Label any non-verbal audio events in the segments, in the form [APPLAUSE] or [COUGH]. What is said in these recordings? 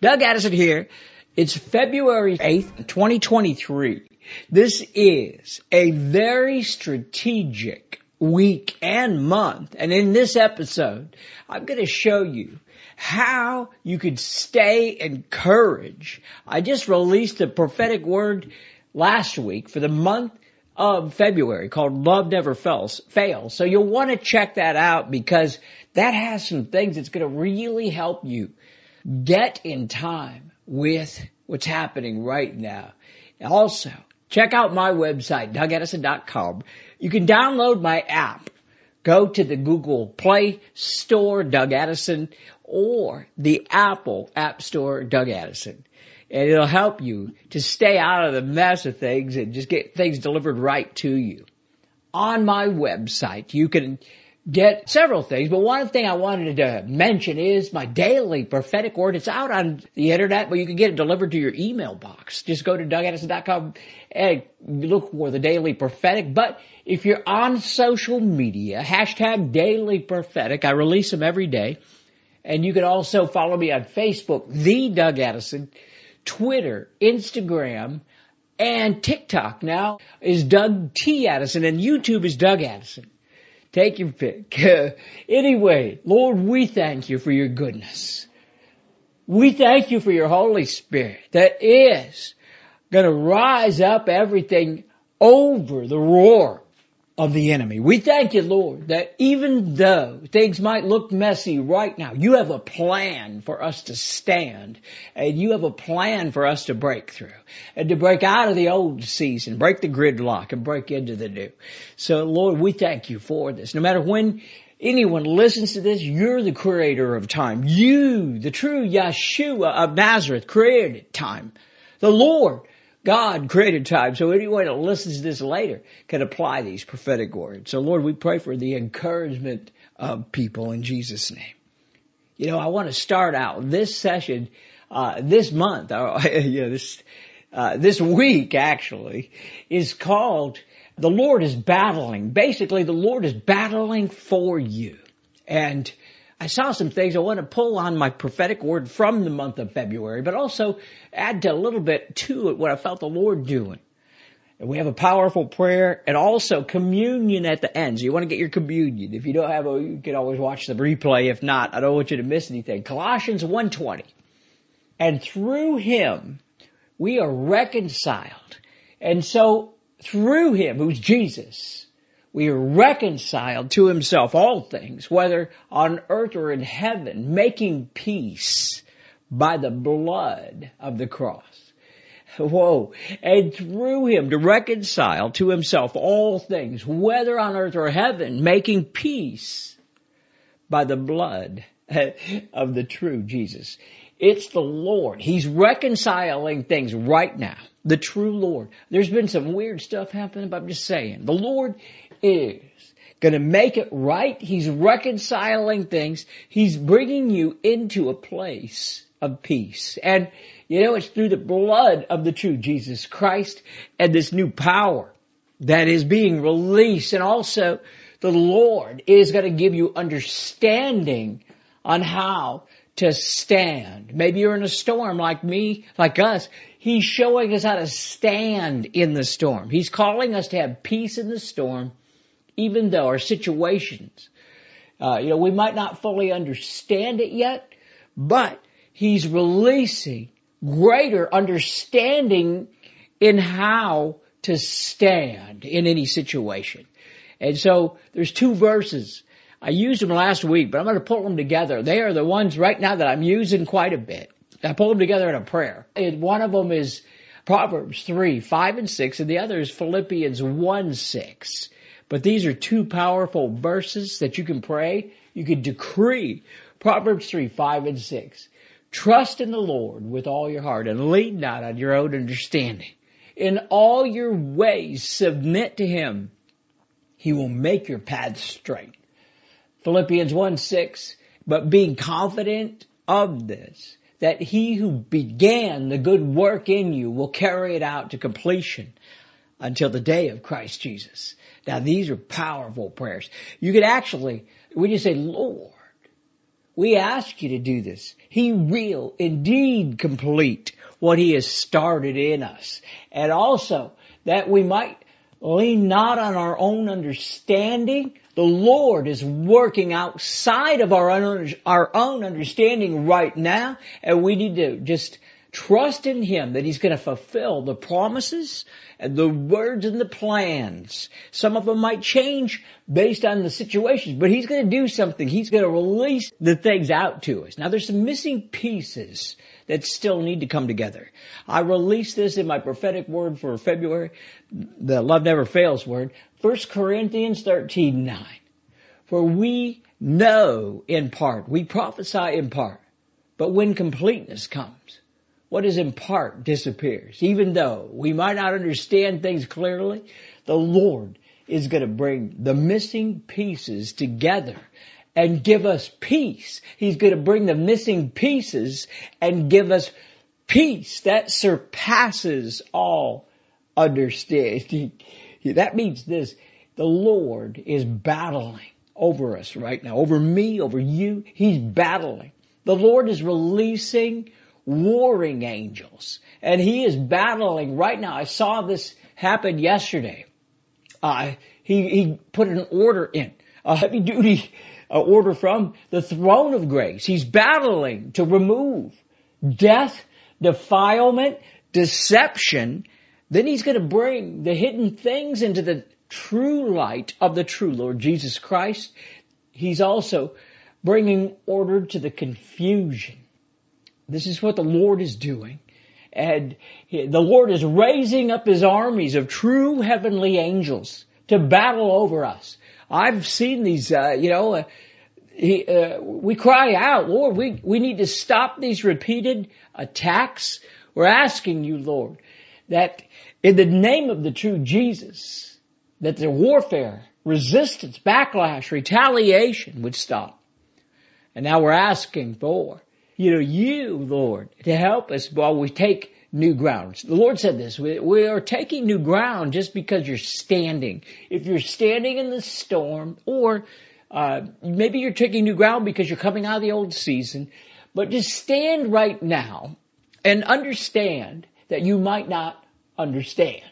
Doug Addison here. It's February 8th, 2023. This is a very strategic week and month. And in this episode, I'm going to show you how you could stay encouraged. I just released a prophetic word last week for the month of February called Love Never Fails. Fails. So you'll want to check that out because that has some things that's going to really help you get in time with what's happening right now. Also, check out my website, dougaddison.com. You can download my app. Go to the Google Play Store, Doug Addison, or the Apple App Store, Doug Addison. And it'll help you to stay out of the mess of things and just get things delivered right to you. On my website, you can get several things, but one thing I wanted to mention is my daily prophetic word. It's out on the internet, but you can get it delivered to your email box. Just go to dougaddison.com and look for the daily prophetic. But if you're on social media, hashtag daily prophetic, I release them every day. And you can also follow me on Facebook, the Doug Addison, Twitter, Instagram, and TikTok now is Doug T. Addison and YouTube is Doug Addison. Take your pick. [LAUGHS] anyway, Lord, we thank you for your goodness. We thank you for your Holy Spirit that is going to rise up everything over the roar of the enemy. We thank you, Lord, that even though things might look messy right now, you have a plan for us to stand and you have a plan for us to break through and to break out of the old season, break the gridlock and break into the new. So Lord, we thank you for this. No matter when anyone listens to this, you're the creator of time. You, the true Yeshua of Nazareth, created time. The Lord God created time. So anyone that listens to this later can apply these prophetic words. So Lord, we pray for the encouragement of people in Jesus' name. You know, I want to start out this session, uh, this month, [LAUGHS] uh, you know, this, uh, this week actually is called the Lord is battling. Basically, the Lord is battling for you. And I saw some things I want to pull on my prophetic word from the month of February, but also add to a little bit to it what I felt the Lord doing. And we have a powerful prayer and also communion at the end. So you want to get your communion. If you don't have a, you can always watch the replay. If not, I don't want you to miss anything. Colossians 1.20. And through Him, we are reconciled. And so through Him, who's Jesus, we are reconciled to himself all things, whether on earth or in heaven, making peace by the blood of the cross. Whoa. And through him to reconcile to himself all things, whether on earth or heaven, making peace by the blood [LAUGHS] of the true Jesus. It's the Lord. He's reconciling things right now. The true Lord. There's been some weird stuff happening, but I'm just saying. The Lord is going to make it right. He's reconciling things. He's bringing you into a place of peace. And you know, it's through the blood of the true Jesus Christ and this new power that is being released. And also the Lord is going to give you understanding on how to stand. Maybe you're in a storm like me, like us. He's showing us how to stand in the storm. He's calling us to have peace in the storm even though our situations, uh, you know, we might not fully understand it yet, but he's releasing greater understanding in how to stand in any situation. And so there's two verses. I used them last week, but I'm going to pull them together. They are the ones right now that I'm using quite a bit. I pull them together in a prayer. And one of them is Proverbs 3, 5 and 6, and the other is Philippians 1, 6. But these are two powerful verses that you can pray. You can decree Proverbs 3, 5, and 6. Trust in the Lord with all your heart and lean not on your own understanding. In all your ways submit to Him. He will make your paths straight. Philippians 1 6, but being confident of this, that he who began the good work in you will carry it out to completion until the day of Christ Jesus. Now these are powerful prayers. You could actually, when you say, Lord, we ask you to do this. He will indeed complete what he has started in us. And also that we might lean not on our own understanding. The Lord is working outside of our own, our own understanding right now, and we need to just trust in Him that He's going to fulfill the promises and the words and the plans. Some of them might change based on the situations, but He's going to do something. He's going to release the things out to us. Now there's some missing pieces that still need to come together. I released this in my prophetic word for February, the love never fails word, 1 Corinthians 13, 9. For we know in part, we prophesy in part, but when completeness comes, what is in part disappears. Even though we might not understand things clearly, the Lord is going to bring the missing pieces together and give us peace. He's going to bring the missing pieces and give us peace that surpasses all understanding. [LAUGHS] That means this. The Lord is battling over us right now, over me, over you. He's battling. The Lord is releasing warring angels and he is battling right now. I saw this happen yesterday. Uh, he, he put an order in, a heavy duty uh, order from the throne of grace. He's battling to remove death, defilement, deception. Then he's going to bring the hidden things into the true light of the true Lord Jesus Christ. He's also bringing order to the confusion. This is what the Lord is doing. And the Lord is raising up his armies of true heavenly angels to battle over us. I've seen these, uh, you know, uh, he, uh, we cry out, Lord, we, we need to stop these repeated attacks. We're asking you, Lord, that in the name of the true Jesus, that the warfare, resistance, backlash, retaliation would stop. And now we're asking for, you know, you, Lord, to help us while we take new ground. The Lord said this, we, we are taking new ground just because you're standing. If you're standing in the storm or uh, maybe you're taking new ground because you're coming out of the old season, but just stand right now and understand that you might not understand.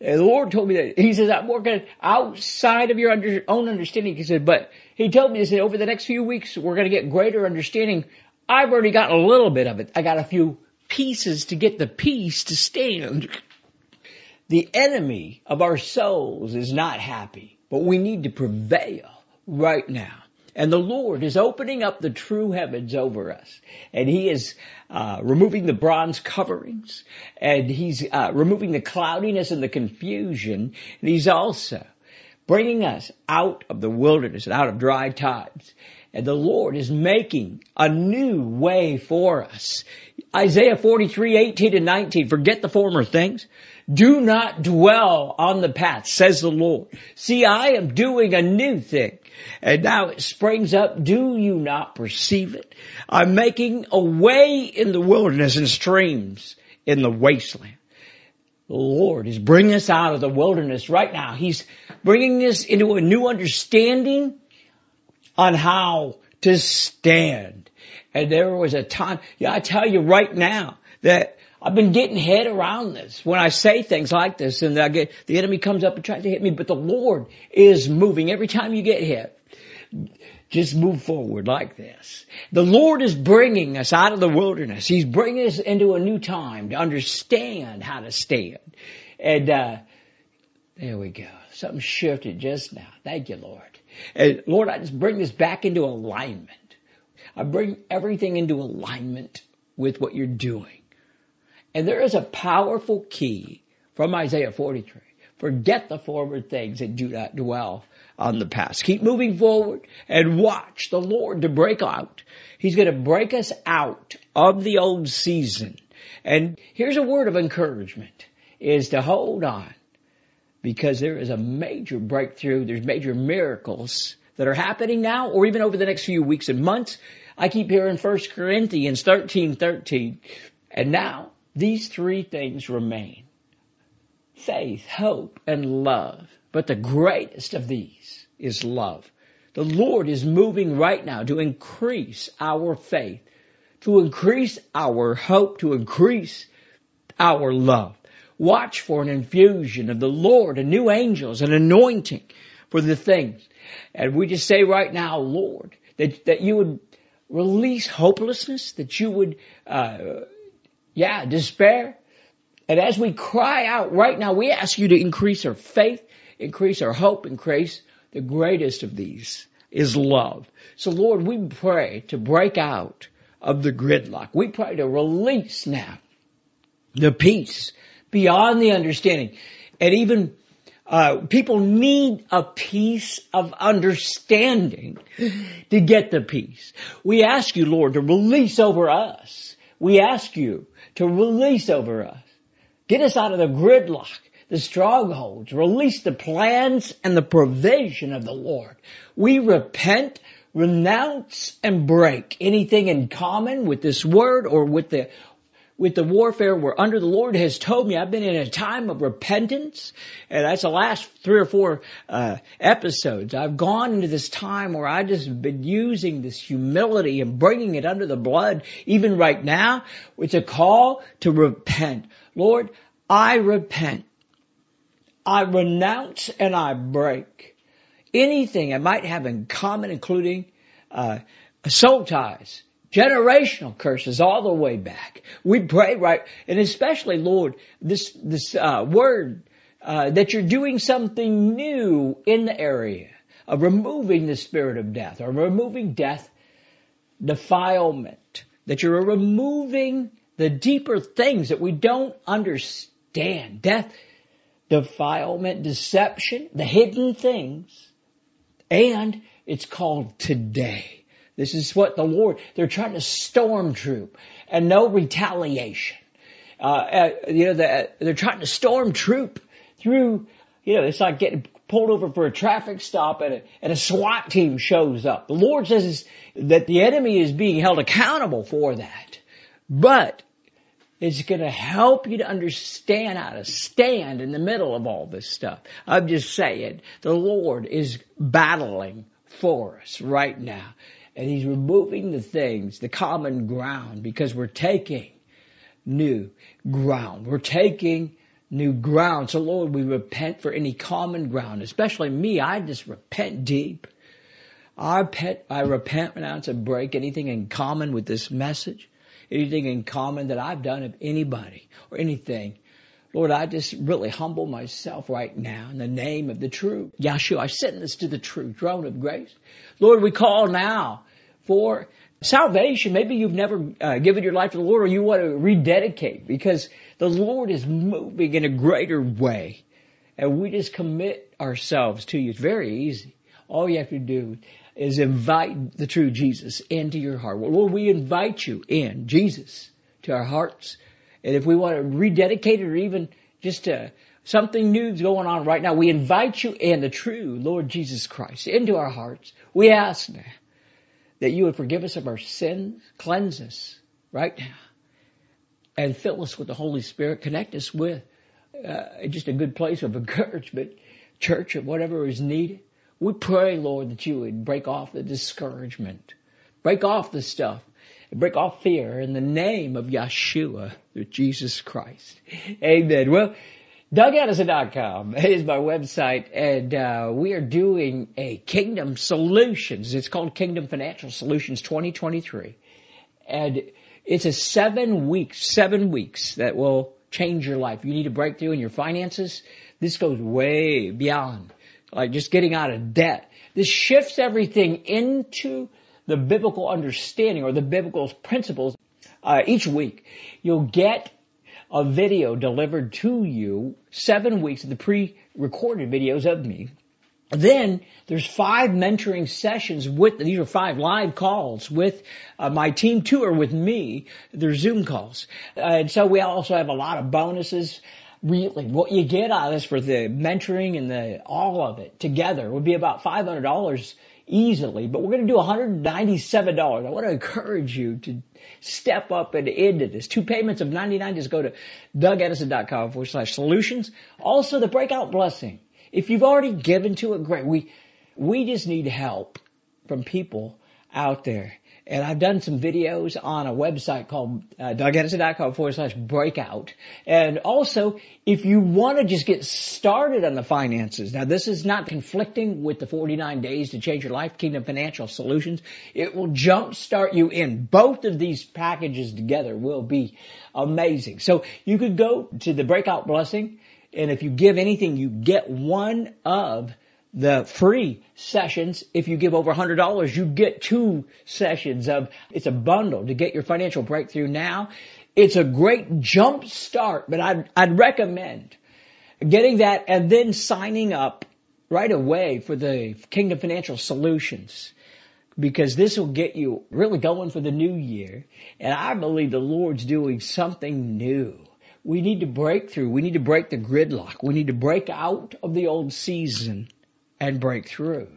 And the Lord told me that. He says, I'm working outside of your under, own understanding. He said, but he told me, he said, over the next few weeks, we're going to get greater understanding. I've already got a little bit of it. I got a few pieces to get the piece to stand. The enemy of our souls is not happy, but we need to prevail right now. And the Lord is opening up the true heavens over us. And He is uh, removing the bronze coverings. And He's uh, removing the cloudiness and the confusion. And He's also bringing us out of the wilderness and out of dry times. And the Lord is making a new way for us. Isaiah 43, 18 and 19, forget the former things. Do not dwell on the path, says the Lord. See, I am doing a new thing. And now it springs up. Do you not perceive it? I'm making a way in the wilderness and streams in the wasteland. The Lord is bringing us out of the wilderness right now. He's bringing us into a new understanding on how to stand. And there was a time, yeah, I tell you right now that I've been getting head around this when I say things like this and I get, the enemy comes up and tries to hit me, but the Lord is moving every time you get hit. Just move forward like this. The Lord is bringing us out of the wilderness. He's bringing us into a new time to understand how to stand. And, uh, there we go. Something shifted just now. Thank you, Lord. And Lord, I just bring this back into alignment. I bring everything into alignment with what you're doing. And there is a powerful key from Isaiah 43 Forget the former things and do not dwell on the past. Keep moving forward and watch the Lord to break out. He's going to break us out of the old season. And here's a word of encouragement is to hold on because there is a major breakthrough. There's major miracles that are happening now or even over the next few weeks and months. I keep hearing 1 Corinthians 13, 13. And now these three things remain. Faith, hope, and love. But the greatest of these is love. The Lord is moving right now to increase our faith, to increase our hope, to increase our love. Watch for an infusion of the Lord and new angels, an anointing for the things. And we just say right now, Lord, that, that you would release hopelessness, that you would, uh, yeah, despair. And as we cry out right now, we ask you to increase our faith, increase our hope, increase the greatest of these is love. So Lord, we pray to break out of the gridlock. We pray to release now the peace beyond the understanding. And even uh, people need a piece of understanding to get the peace. We ask you, Lord, to release over us. We ask you to release over us. Get us out of the gridlock, the strongholds. Release the plans and the provision of the Lord. We repent, renounce, and break anything in common with this word or with the with the warfare we're under. The Lord has told me I've been in a time of repentance, and that's the last three or four uh, episodes. I've gone into this time where I just been using this humility and bringing it under the blood. Even right now, it's a call to repent. Lord, I repent. I renounce and I break anything I might have in common, including uh, soul ties generational curses all the way back. We pray right, and especially Lord, this, this, uh, word, uh, that you're doing something new in the area of removing the spirit of death or removing death defilement, that you're removing the deeper things that we don't understand. Death, defilement, deception, the hidden things, and it's called today. This is what the Lord, they're trying to storm troop and no retaliation. Uh, uh, you know, the, they're trying to storm troop through, you know, it's like getting pulled over for a traffic stop and a, and a SWAT team shows up. The Lord says that the enemy is being held accountable for that. But it's going to help you to understand how to stand in the middle of all this stuff. I'm just saying, the Lord is battling for us right now and he's removing the things, the common ground, because we're taking new ground. We're taking new ground. So Lord, we repent for any common ground, especially me. I just repent deep. I repent, I repent, renounce, and break anything in common with this message, anything in common that I've done of anybody or anything Lord, I just really humble myself right now in the name of the true Yeshua. I send this to the true throne of grace. Lord, we call now for salvation. Maybe you've never uh, given your life to the Lord or you want to rededicate because the Lord is moving in a greater way. And we just commit ourselves to you. It's very easy. All you have to do is invite the true Jesus into your heart. Well, Lord, we invite you in, Jesus, to our hearts. And if we want to rededicate it or even just uh, something new's going on right now, we invite you in the true Lord Jesus Christ into our hearts. We ask now that you would forgive us of our sins, cleanse us right now, and fill us with the Holy Spirit. Connect us with uh, just a good place of [LAUGHS] encouragement, church, or whatever is needed. We pray, Lord, that you would break off the discouragement, break off the stuff break off fear in the name of Yeshua, Jesus Christ. Amen. Well, DougAddison.com is my website, and uh, we are doing a Kingdom Solutions. It's called Kingdom Financial Solutions 2023, and it's a seven weeks, seven weeks that will change your life. You need a breakthrough in your finances. This goes way beyond like just getting out of debt. This shifts everything into the biblical understanding or the biblical principles uh, each week. You'll get a video delivered to you seven weeks of the pre recorded videos of me. Then there's five mentoring sessions with, these are five live calls with uh, my team tour with me. They're Zoom calls. Uh, and so we also have a lot of bonuses. Really, what you get out of this for the mentoring and the, all of it together would be about $500 easily, but we're going to do $197. I want to encourage you to step up and into this. Two payments of 99. Just go to dougaddison.com forward slash solutions. Also the breakout blessing. If you've already given to it, great. We, we just need help from people out there. And I've done some videos on a website called uh, dougaddison.com forward slash breakout. And also, if you want to just get started on the finances, now this is not conflicting with the 49 days to change your life, Kingdom Financial Solutions. It will jumpstart you in. Both of these packages together will be amazing. So you could go to the breakout blessing, and if you give anything, you get one of the free sessions, if you give over $100, you get two sessions of, it's a bundle to get your financial breakthrough now. It's a great jump start, but I'd, I'd recommend getting that and then signing up right away for the Kingdom Financial Solutions because this will get you really going for the new year. And I believe the Lord's doing something new. We need to break through. We need to break the gridlock. We need to break out of the old season and break through.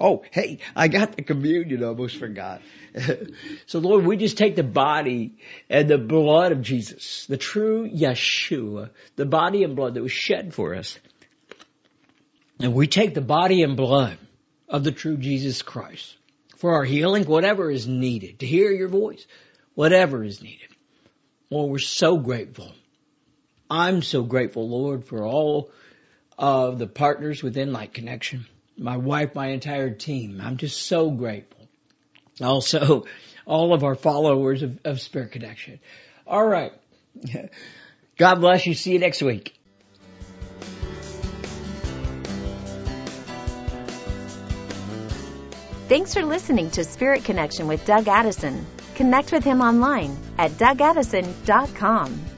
Oh, hey, I got the communion, almost forgot. [LAUGHS] so Lord, we just take the body and the blood of Jesus, the true Yeshua, the body and blood that was shed for us. And we take the body and blood of the true Jesus Christ for our healing, whatever is needed, to hear your voice, whatever is needed. Lord, we're so grateful. I'm so grateful, Lord, for all of the partners with InLight Connection, my wife, my entire team. I'm just so grateful. Also, [LAUGHS] all of our followers of, of Spirit Connection. All right. [LAUGHS] God bless you. See you next week. Thanks for listening to Spirit Connection with Doug Addison. Connect with him online at dougaddison.com.